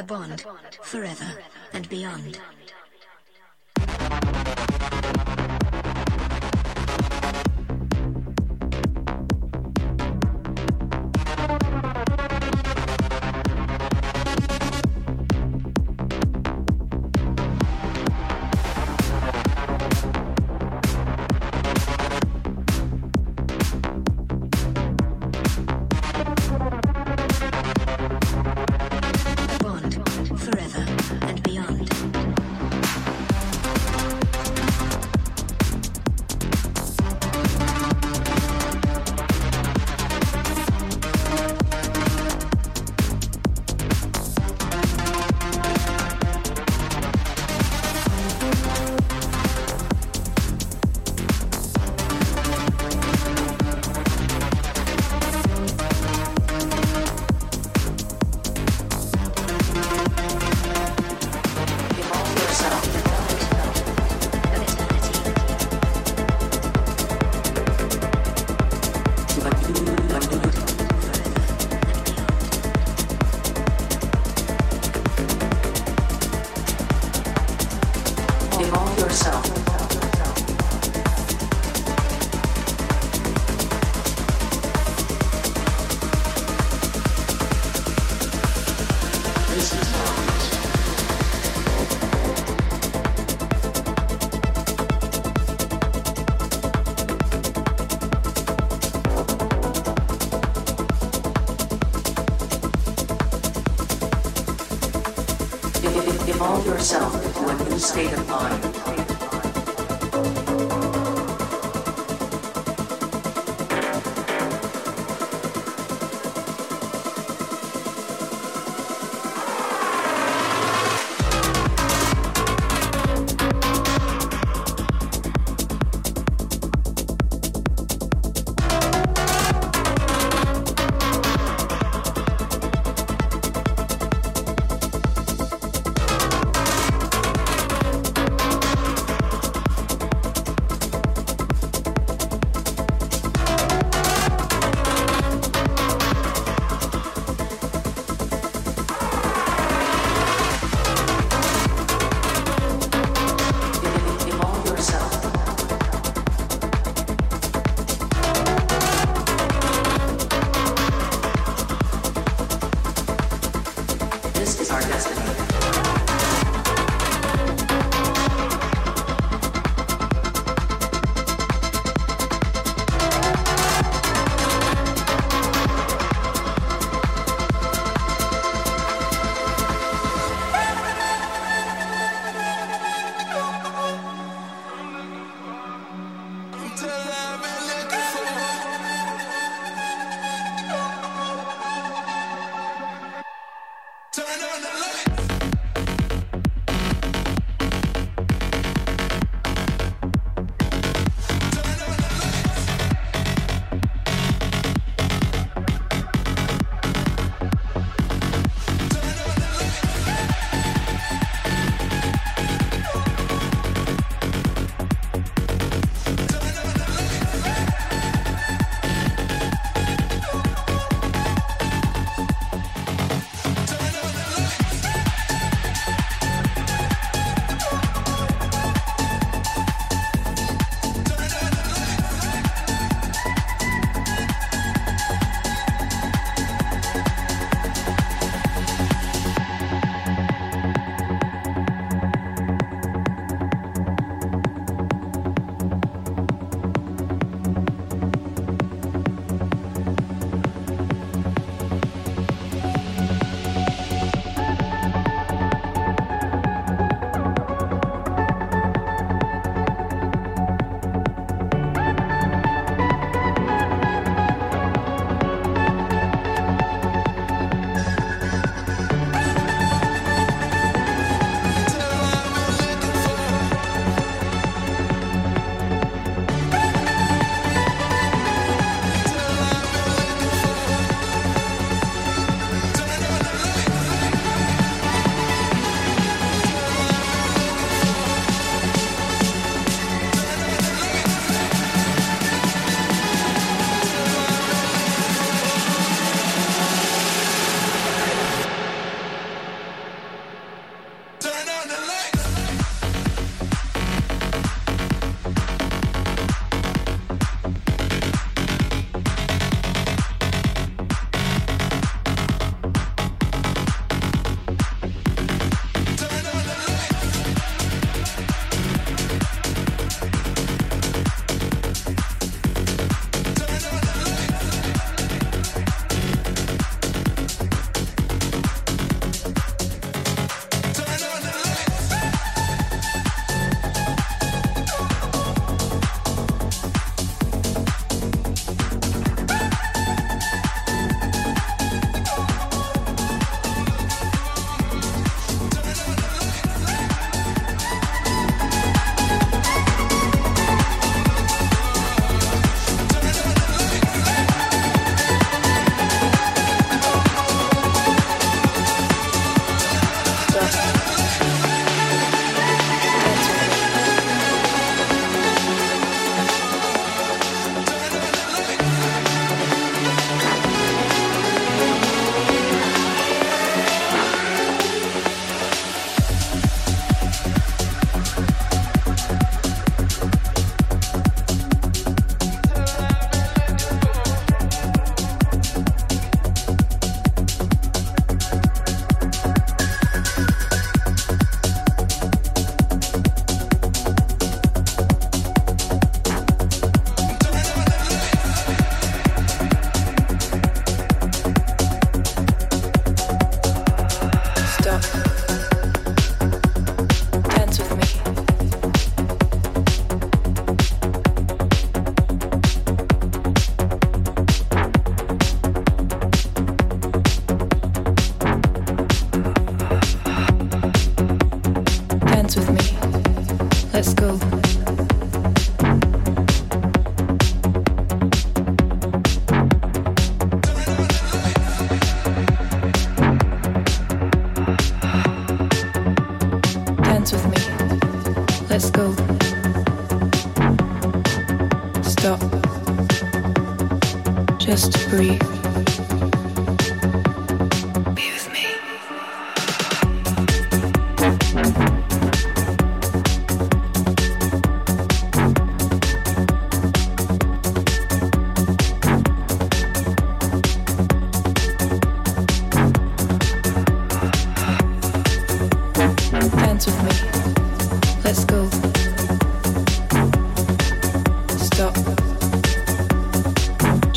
A bond forever and beyond. Yourself to a new state of mind.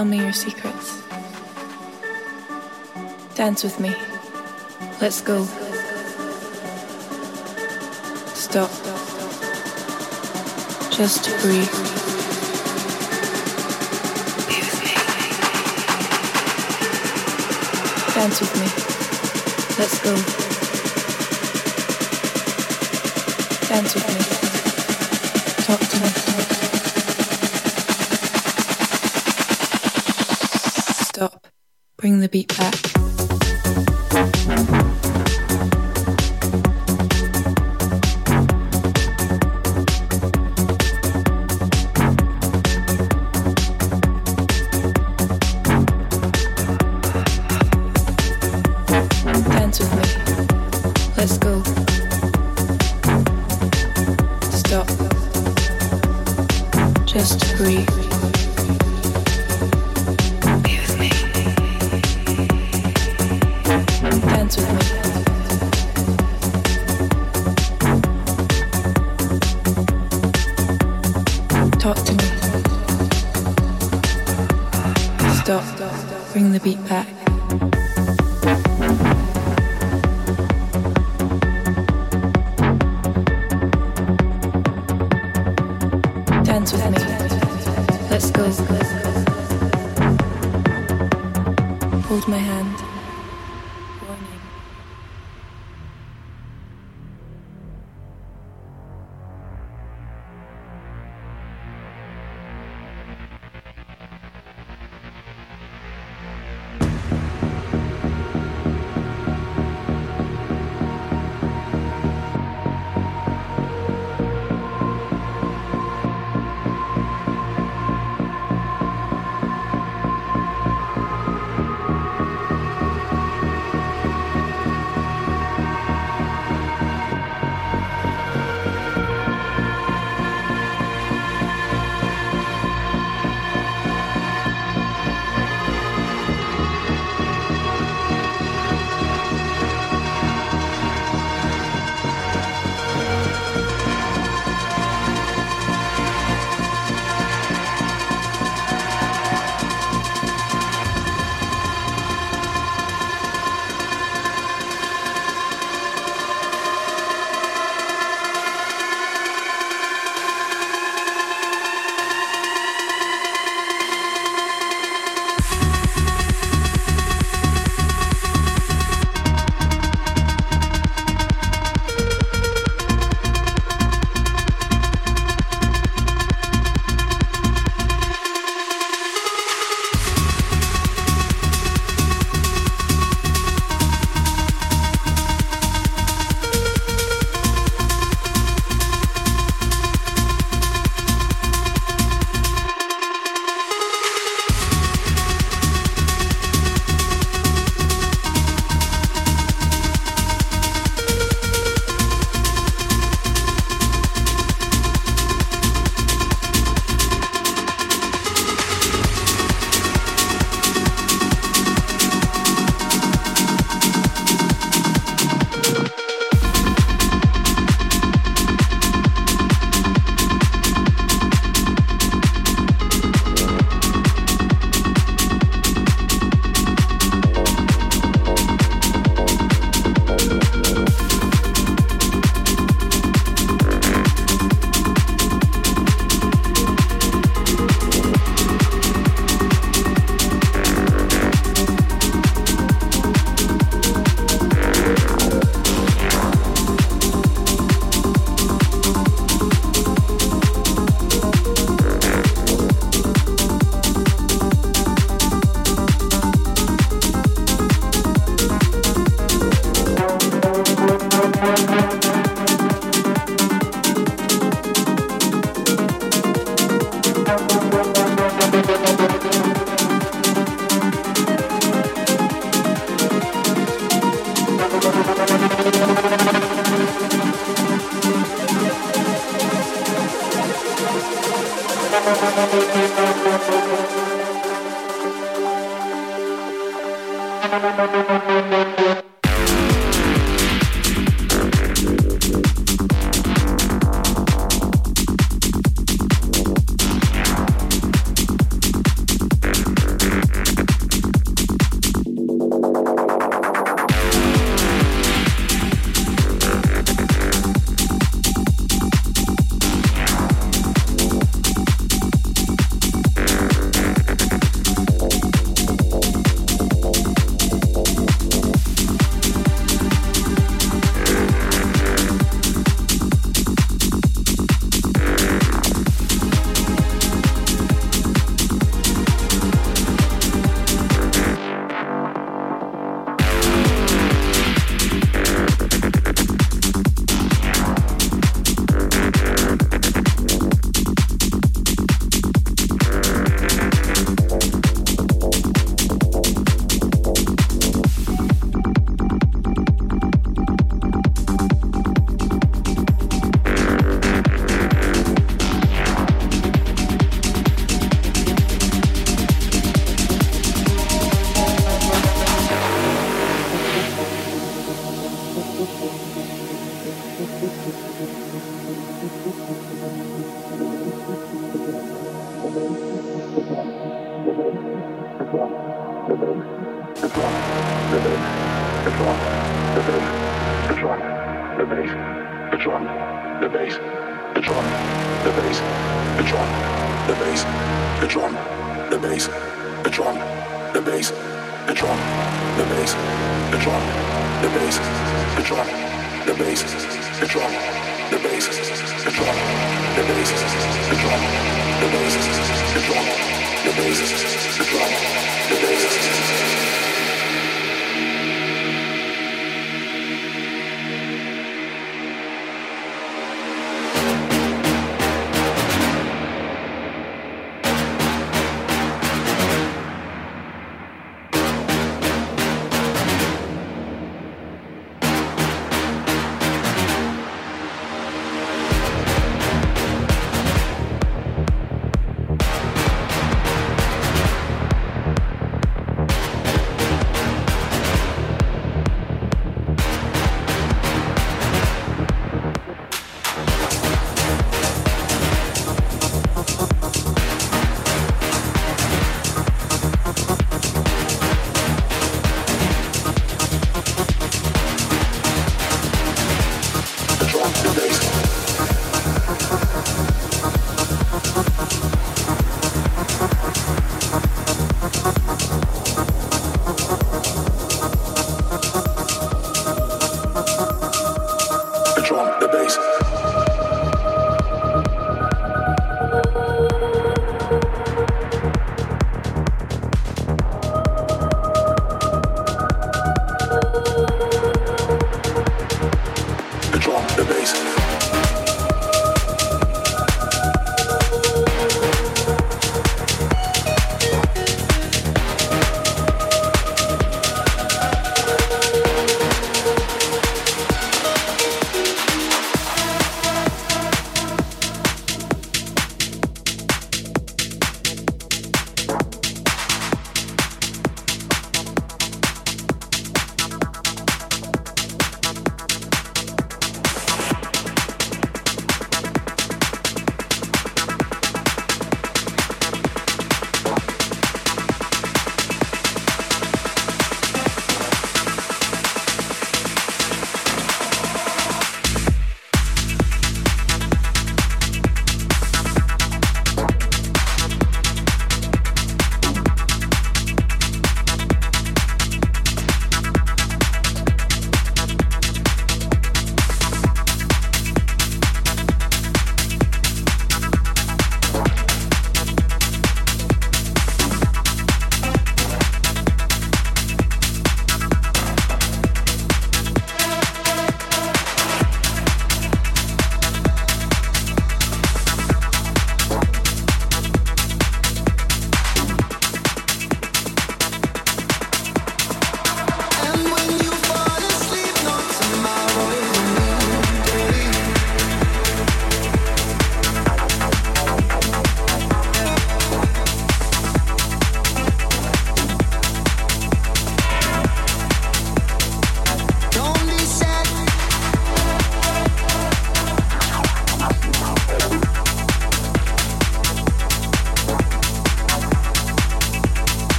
Tell me your secrets. Dance with me. Let's go. Stop. Just breathe. Dance with me. Let's go. Dance with me. the beat back. beat back.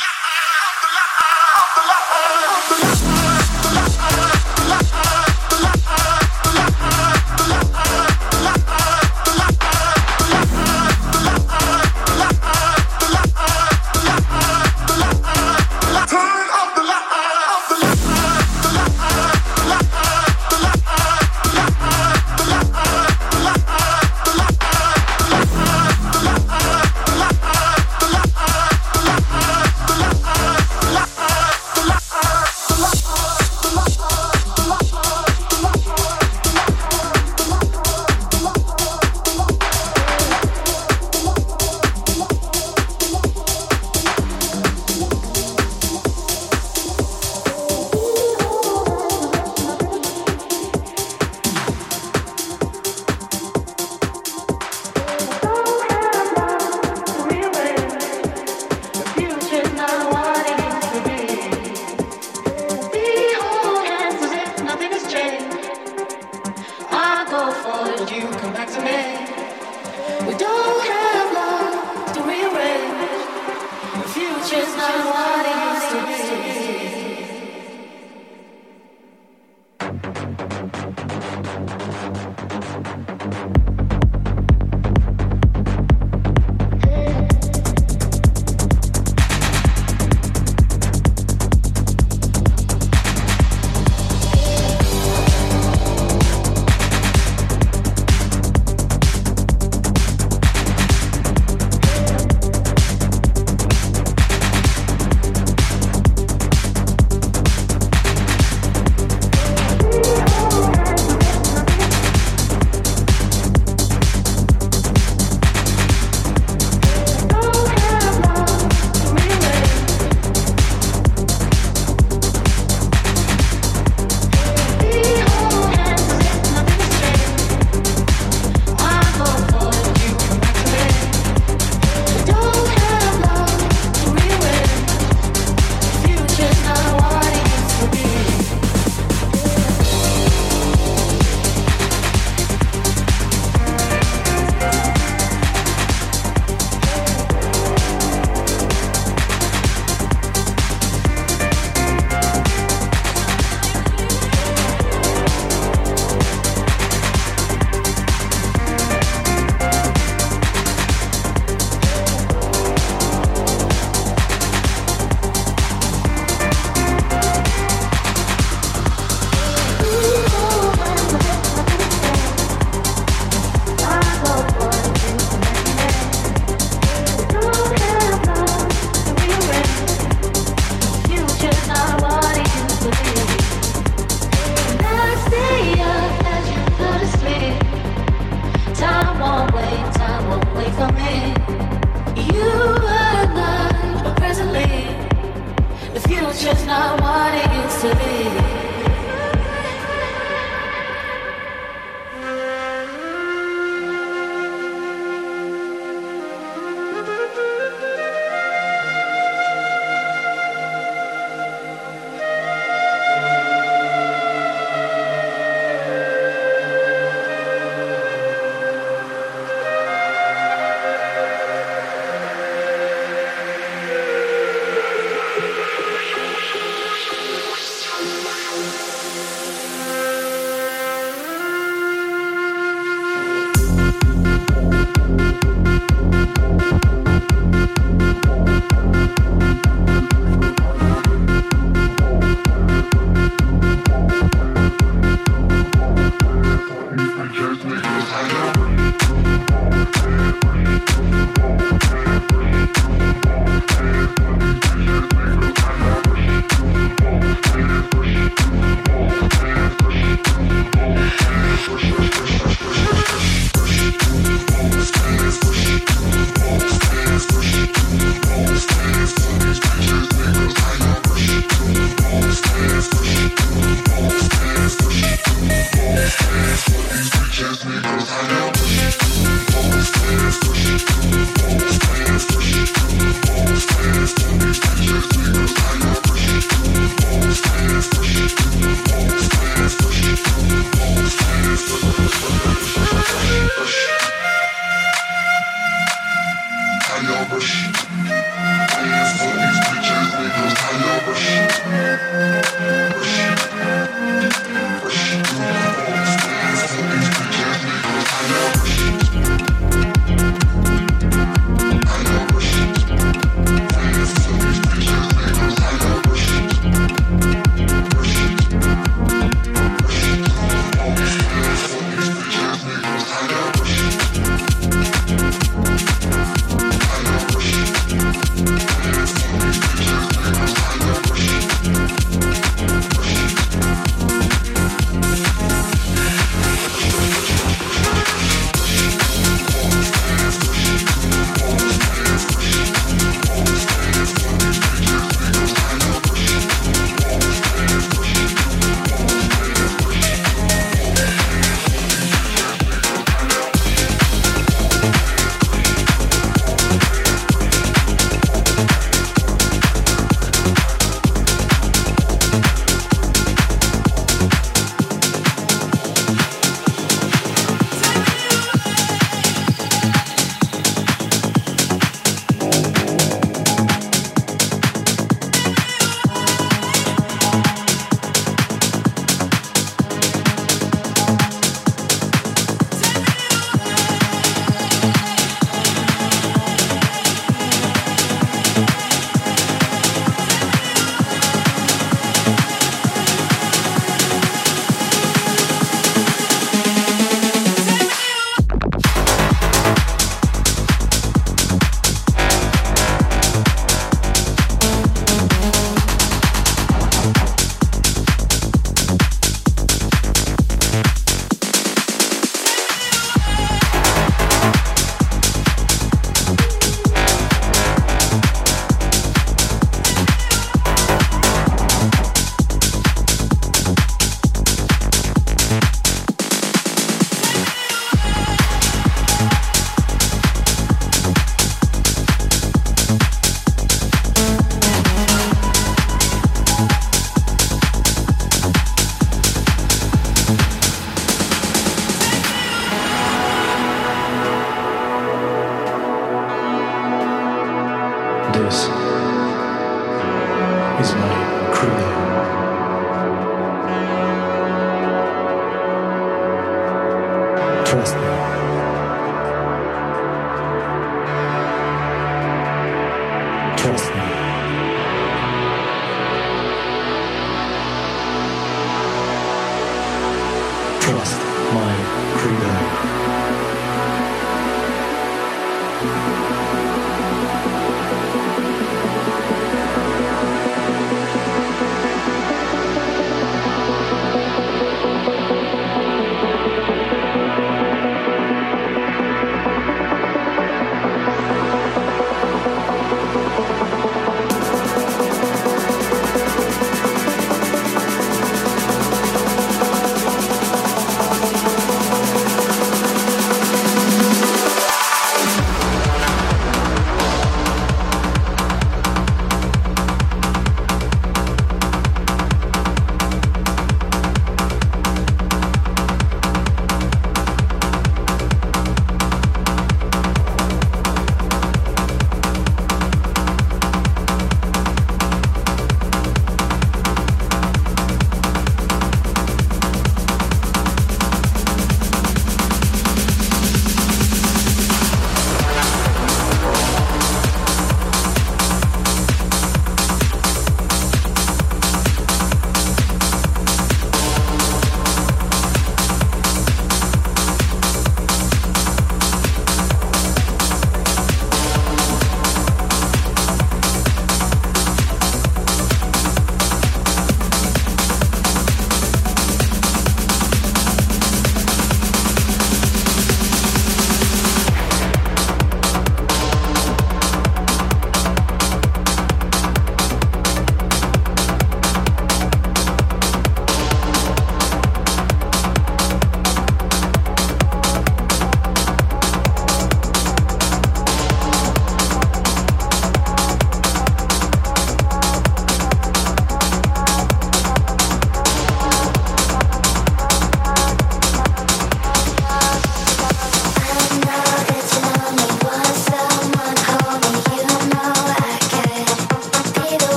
ha ha ha!